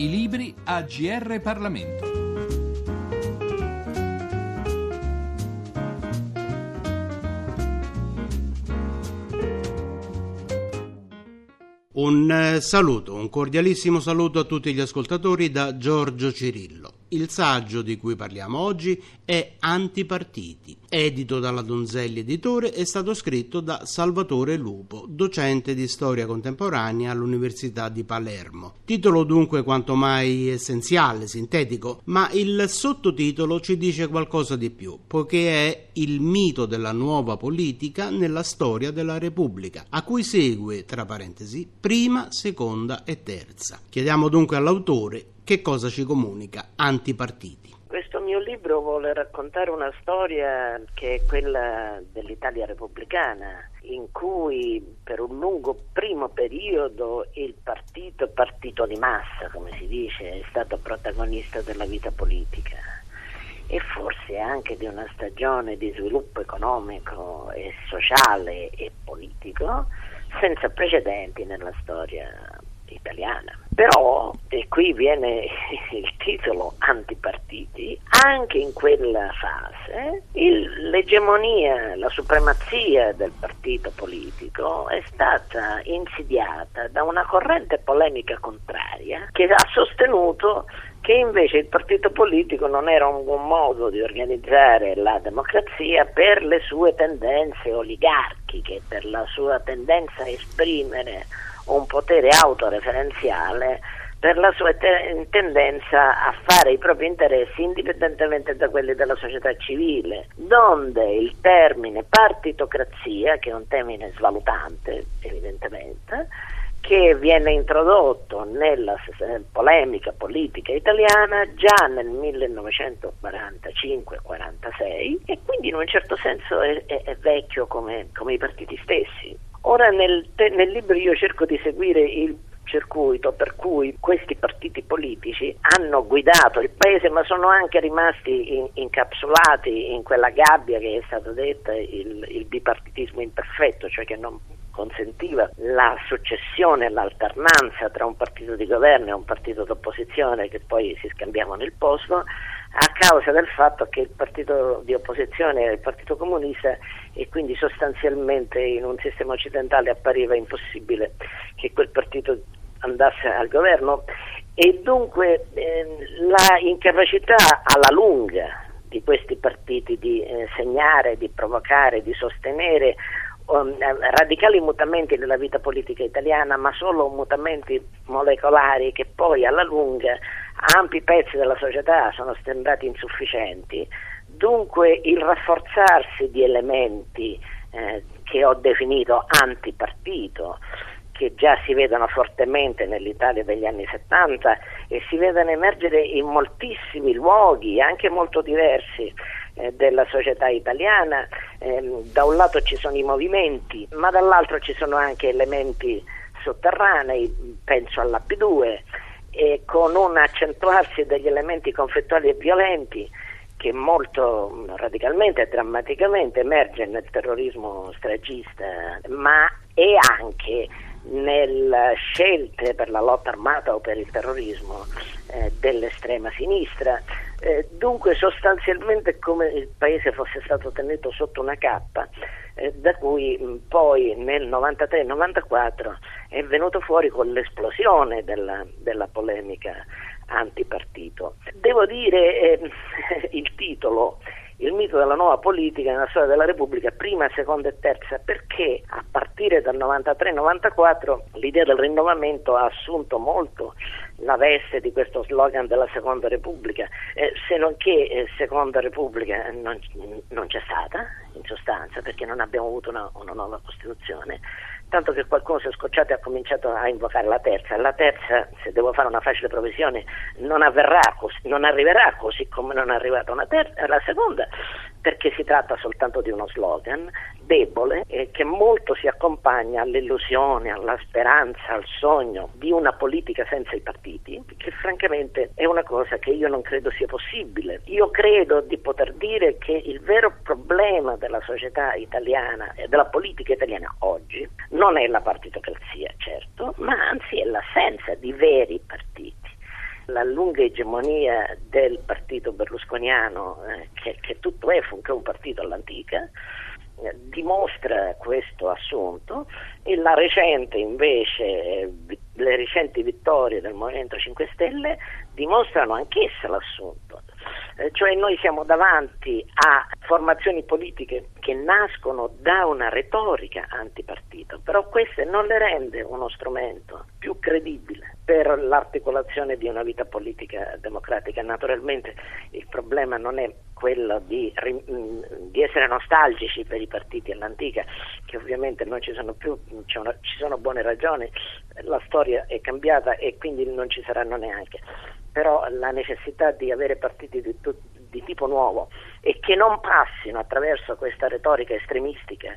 I libri a GR Parlamento. Un eh, saluto, un cordialissimo saluto a tutti gli ascoltatori da Giorgio Cirillo. Il saggio di cui parliamo oggi è Antipartiti. Edito dalla Donzelli Editore, è stato scritto da Salvatore Lupo, docente di storia contemporanea all'Università di Palermo. Titolo dunque quanto mai essenziale, sintetico, ma il sottotitolo ci dice qualcosa di più, poiché è il mito della nuova politica nella storia della Repubblica, a cui segue, tra parentesi, prima, seconda e terza. Chiediamo dunque all'autore che cosa ci comunica Antipartiti? Questo mio libro vuole raccontare una storia che è quella dell'Italia repubblicana, in cui per un lungo primo periodo il partito, partito di massa, come si dice, è stato protagonista della vita politica e forse anche di una stagione di sviluppo economico e sociale e politico senza precedenti nella storia italiana. Però, e qui viene il titolo antipartiti, anche in quella fase il, l'egemonia, la supremazia del partito politico è stata insidiata da una corrente polemica contraria che ha sostenuto che invece il partito politico non era un buon modo di organizzare la democrazia per le sue tendenze oligarchiche, per la sua tendenza a esprimere un potere autoreferenziale per la sua te- tendenza a fare i propri interessi indipendentemente da quelli della società civile, donde il termine partitocrazia, che è un termine svalutante evidentemente, che viene introdotto nella polemica politica italiana già nel 1945-46 e quindi in un certo senso è, è, è vecchio come, come, i partiti stessi. Ora nel, nel libro io cerco di seguire il circuito per cui questi partiti politici hanno guidato il paese ma sono anche rimasti in, incapsulati in quella gabbia che è stata detta il, il bipartitismo imperfetto, cioè che non consentiva la successione l'alternanza tra un partito di governo e un partito d'opposizione che poi si scambiavano il posto a causa del fatto che il partito di opposizione era il partito comunista e quindi sostanzialmente in un sistema occidentale appariva impossibile che quel partito andasse al governo. E dunque eh, la incapacità alla lunga di questi partiti di eh, segnare, di provocare, di sostenere um, radicali mutamenti nella vita politica italiana, ma solo mutamenti molecolari che poi alla lunga ampi pezzi della società sono sembrati insufficienti. Dunque il rafforzarsi di elementi eh, che ho definito antipartito, che già si vedono fortemente nell'Italia degli anni 70 e si vedono emergere in moltissimi luoghi, anche molto diversi eh, della società italiana. Eh, da un lato ci sono i movimenti, ma dall'altro ci sono anche elementi sotterranei, penso all'AP2, e con un accentuarsi degli elementi conflittuali e violenti che molto radicalmente e drammaticamente emerge nel terrorismo stragista, ma è anche nelle scelte per la lotta armata o per il terrorismo eh, dell'estrema sinistra. Eh, dunque sostanzialmente come il paese fosse stato tenuto sotto una cappa, eh, da cui mh, poi nel 93-94 è venuto fuori con l'esplosione della, della polemica antipartito. Devo dire eh, il titolo il mito della nuova politica nella storia della Repubblica, prima, seconda e terza, perché a partire dal 93-94 l'idea del rinnovamento ha assunto molto la veste di questo slogan della Seconda Repubblica, eh, se non che eh, Seconda Repubblica non, non, c'è stata, in sostanza, perché non abbiamo avuto una, una nuova Costituzione tanto che qualcuno si è scocciato e ha cominciato a invocare la terza. La terza, se devo fare una facile provisione, non avverrà così, non arriverà così come non è arrivata una terza, la seconda, perché si tratta soltanto di uno slogan debole e che molto si accompagna all'illusione, alla speranza, al sogno di una politica senza i partiti, che francamente è una cosa che io non credo sia possibile. Io credo di poter dire che il vero problema della società italiana e della politica italiana oggi non è la partitocrazia, certo, ma anzi è l'assenza di veri partiti la lunga egemonia del partito berlusconiano, eh, che, che, tutto è funché un partito all'antica, eh, dimostra questo assunto e la recente invece, le recenti vittorie del Movimento 5 Stelle dimostrano anch'esse l'assunto. Eh, cioè noi siamo davanti a formazioni politiche che nascono da una retorica antipartito, però queste non le rende uno strumento più credibile per l'articolazione di una vita politica democratica. Naturalmente il problema non è quello di, di essere nostalgici per i partiti all'antica, che ovviamente non ci sono più, ci sono buone ragioni, la storia è cambiata e quindi non ci saranno neanche però la necessità di avere partiti di, di tipo nuovo e che non passino attraverso questa retorica estremistica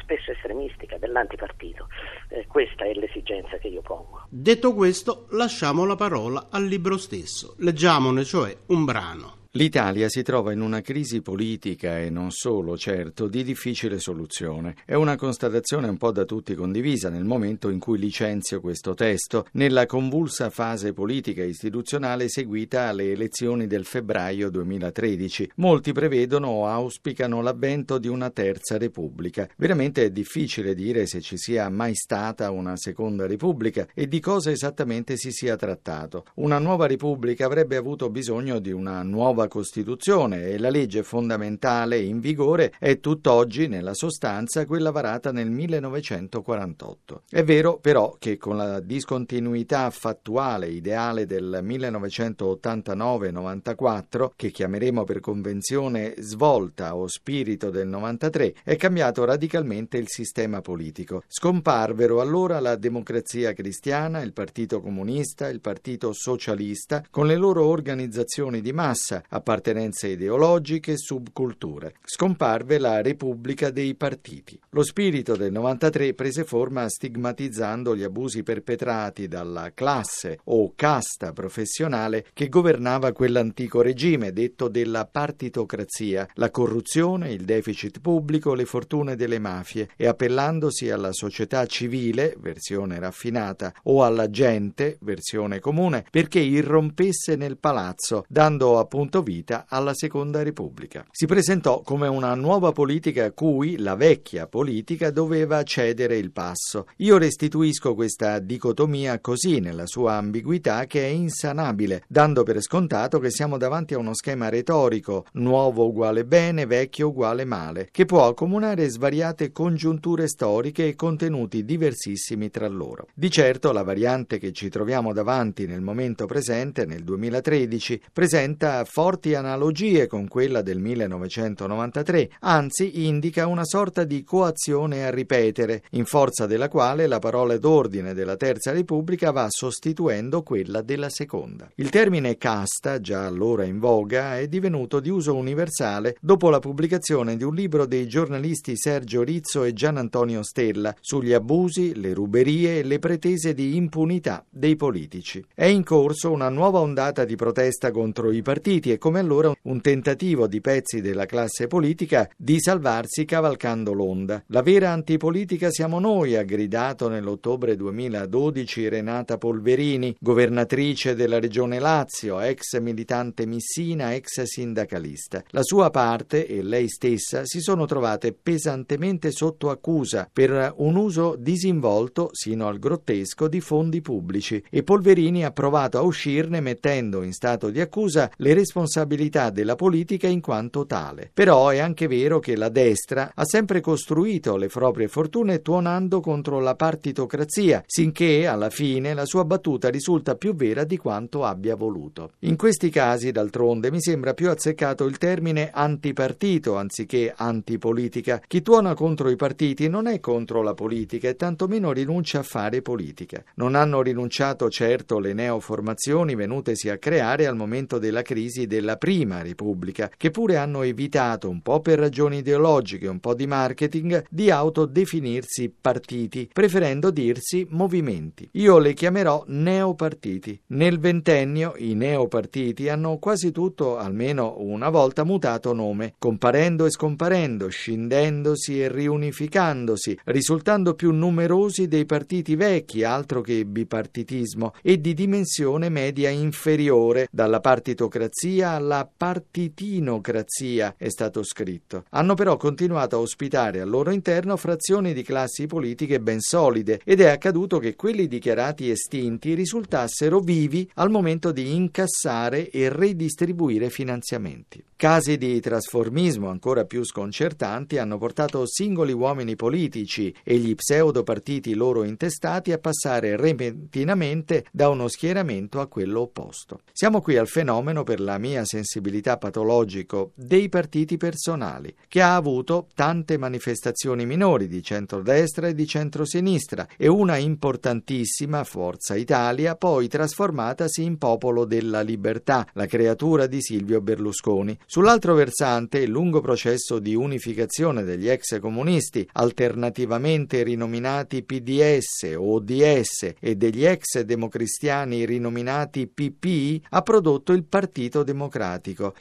spesso estremistica dell'antipartito. Eh, questa è l'esigenza che io pongo. Detto questo, lasciamo la parola al libro stesso. Leggiamone cioè un brano. L'Italia si trova in una crisi politica e non solo, certo, di difficile soluzione. È una constatazione un po' da tutti condivisa nel momento in cui licenzio questo testo, nella convulsa fase politica e istituzionale seguita alle elezioni del febbraio 2013. Molti prevedono o auspicano l'avvento di una terza repubblica. Veramente è difficile dire se ci sia mai stata una seconda repubblica e di cosa esattamente si sia trattato. Una nuova repubblica avrebbe avuto bisogno di una nuova nuova Costituzione e la legge fondamentale in vigore è tutt'oggi, nella sostanza, quella varata nel 1948. È vero però che con la discontinuità fattuale ideale del 1989-94, che chiameremo per convenzione svolta o spirito del 93, è cambiato radicalmente il sistema politico. Scomparvero allora la democrazia cristiana, il Partito Comunista, il Partito Socialista, con le loro organizzazioni di massa, appartenenze ideologiche subculture. Scomparve la Repubblica dei partiti. Lo spirito del 93 prese forma stigmatizzando gli abusi perpetrati dalla classe o casta professionale che governava quell'antico regime detto della partitocrazia, la corruzione, il deficit pubblico, le fortune delle mafie e appellandosi alla società civile, versione raffinata, o alla gente, versione comune, perché irrompesse nel palazzo, dando appunto vita alla Seconda Repubblica. Si presentò come una nuova politica a cui la vecchia politica doveva cedere il passo. Io restituisco questa dicotomia così nella sua ambiguità che è insanabile, dando per scontato che siamo davanti a uno schema retorico, nuovo uguale bene, vecchio uguale male, che può accomunare svariate congiunture storiche e contenuti diversissimi tra loro. Di certo la variante che ci troviamo davanti nel momento presente, nel 2013, presenta forti forti analogie con quella del 1993, anzi indica una sorta di coazione a ripetere, in forza della quale la parola d'ordine della Terza Repubblica va sostituendo quella della Seconda. Il termine casta, già allora in voga, è divenuto di uso universale dopo la pubblicazione di un libro dei giornalisti Sergio Rizzo e Gian Antonio Stella sugli abusi, le ruberie e le pretese di impunità dei politici. È in corso una nuova ondata di protesta contro i partiti e come allora un tentativo di pezzi della classe politica di salvarsi cavalcando l'onda. La vera antipolitica siamo noi, ha gridato nell'ottobre 2012 Renata Polverini, governatrice della regione Lazio, ex militante missina, ex sindacalista. La sua parte e lei stessa si sono trovate pesantemente sotto accusa per un uso disinvolto, sino al grottesco, di fondi pubblici e Polverini ha provato a uscirne mettendo in stato di accusa le responsabilità responsabilità della politica in quanto tale. Però è anche vero che la destra ha sempre costruito le proprie fortune tuonando contro la partitocrazia, sinché alla fine la sua battuta risulta più vera di quanto abbia voluto. In questi casi, d'altronde, mi sembra più azzeccato il termine antipartito anziché antipolitica. Chi tuona contro i partiti non è contro la politica e tantomeno rinuncia a fare politica. Non hanno rinunciato certo le neoformazioni venutesi a creare al momento della crisi della Prima Repubblica, che pure hanno evitato, un po' per ragioni ideologiche, un po' di marketing, di autodefinirsi partiti, preferendo dirsi movimenti. Io le chiamerò neopartiti. Nel ventennio i neopartiti hanno quasi tutto, almeno una volta, mutato nome, comparendo e scomparendo, scindendosi e riunificandosi, risultando più numerosi dei partiti vecchi, altro che bipartitismo, e di dimensione media inferiore, dalla partitocrazia alla partitinocrazia, è stato scritto. Hanno però continuato a ospitare al loro interno frazioni di classi politiche ben solide ed è accaduto che quelli dichiarati estinti risultassero vivi al momento di incassare e redistribuire finanziamenti. Casi di trasformismo ancora più sconcertanti hanno portato singoli uomini politici e gli pseudopartiti loro intestati a passare repentinamente da uno schieramento a quello opposto. Siamo qui al fenomeno, per la mia sensibilità patologico, dei partiti personali, che ha avuto tante manifestazioni minori di centrodestra e di centrosinistra e una importantissima Forza Italia, poi trasformatasi in Popolo della Libertà, la creatura di Silvio Berlusconi. Sull'altro versante, il lungo processo di unificazione degli ex comunisti, alternativamente rinominati PDS o ODS, e degli ex democristiani rinominati PP, ha prodotto il Partito Democratico,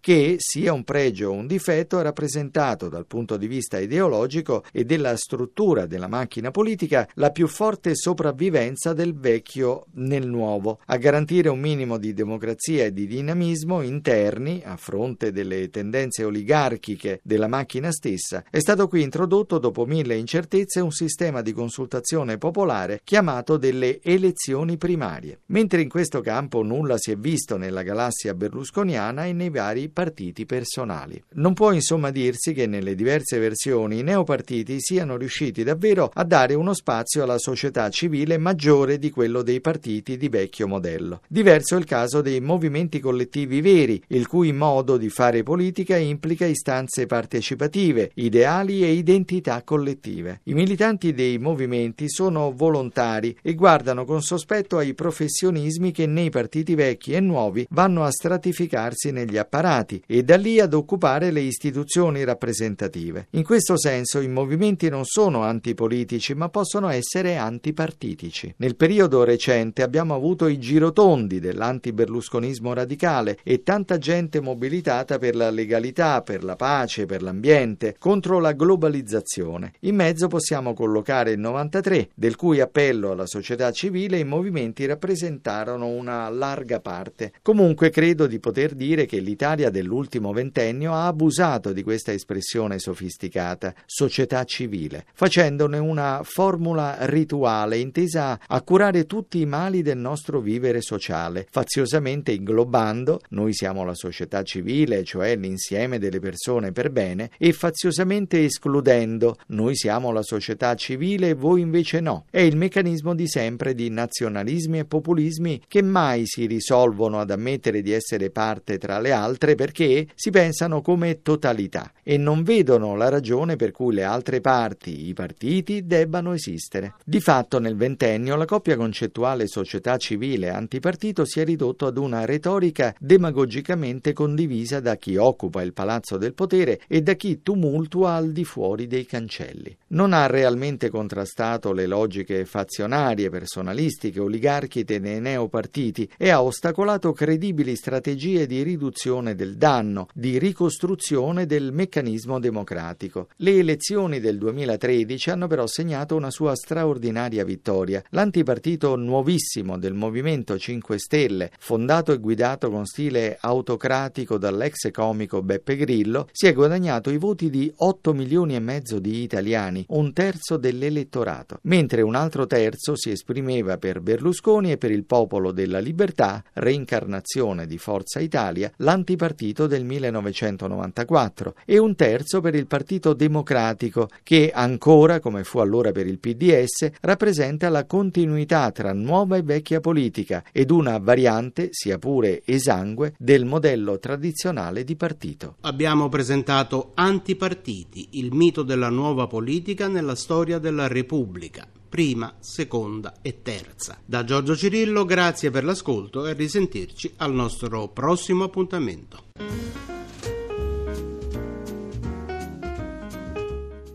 che, sia un pregio o un difetto, ha rappresentato dal punto di vista ideologico e della struttura della macchina politica la più forte sopravvivenza del vecchio nel nuovo, a garantire un minimo di democrazia e di dinamismo interni a fronte delle tendenze oligarchiche della macchina stessa, è stato qui introdotto dopo mille incertezze un sistema di consultazione popolare chiamato delle elezioni primarie. Mentre in questo campo nulla si è visto nella galassia berlusconiana e nei vari partiti personali. Non può insomma dirsi che nelle diverse versioni i neopartiti siano riusciti davvero a dare uno spazio alla società civile maggiore di quello dei partiti di vecchio modello. Diverso è il caso dei movimenti collettivi veri, il cui modo di fare politica implica istanze partecipative, ideali e identità collettive. I militanti dei movimenti sono volontari e guardano con sospetto ai professionismi che nei partiti vecchi e nuovi vanno a stratificarsi negli apparati e da lì ad occupare le istituzioni rappresentative. In questo senso i movimenti non sono antipolitici ma possono essere antipartitici. Nel periodo recente abbiamo avuto i girotondi dell'antiberlusconismo radicale e tanta gente mobilitata per la legalità, per la pace, per l'ambiente, contro la globalizzazione. In mezzo possiamo collocare il 93, del cui appello alla società civile i movimenti rappresentarono una larga parte. Comunque credo di poter dire che l'Italia dell'ultimo ventennio ha abusato di questa espressione sofisticata, società civile, facendone una formula rituale intesa a curare tutti i mali del nostro vivere sociale, faziosamente inglobando, noi siamo la società civile, cioè l'insieme delle persone per bene, e faziosamente escludendo noi siamo la società civile e voi invece no. È il meccanismo di sempre di nazionalismi e populismi che mai si risolvono ad ammettere di essere parte tra le altre perché si pensano come totalità e non vedono la ragione per cui le altre parti, i partiti, debbano esistere. Di fatto nel ventennio la coppia concettuale società civile antipartito si è ridotto ad una retorica demagogicamente condivisa da chi occupa il palazzo del potere e da chi tumultua al di fuori dei cancelli. Non ha realmente contrastato le logiche fazionarie, personalistiche, oligarchiche dei neopartiti e ha ostacolato credibili strategie di riduzione del danno, di ricostruzione del meccanismo democratico. Le elezioni del 2013 hanno però segnato una sua straordinaria vittoria. L'antipartito nuovissimo del Movimento 5 Stelle, fondato e guidato con stile autocratico dall'ex comico Beppe Grillo, si è guadagnato i voti di 8 milioni e mezzo di italiani, un terzo dell'elettorato, mentre un altro terzo si esprimeva per Berlusconi e per il Popolo della Libertà, reincarnazione di Forza Italia, l'antipartito del 1994, e un terzo per il Partito Democratico, che ancora, come fu allora per il PDS, rappresenta la continuità tra nuova e vecchia politica ed una variante, sia pure esangue, del modello tradizionale di partito. Abbiamo presentato Antipartiti, il mito della nuova politica nella storia della Repubblica. Prima, seconda e terza. Da Giorgio Cirillo, grazie per l'ascolto e a risentirci al nostro prossimo appuntamento.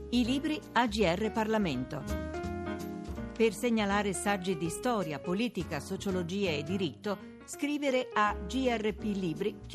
I libri AGR Parlamento. Per segnalare saggi di storia, politica, sociologia e diritto, scrivere a grplibri.it.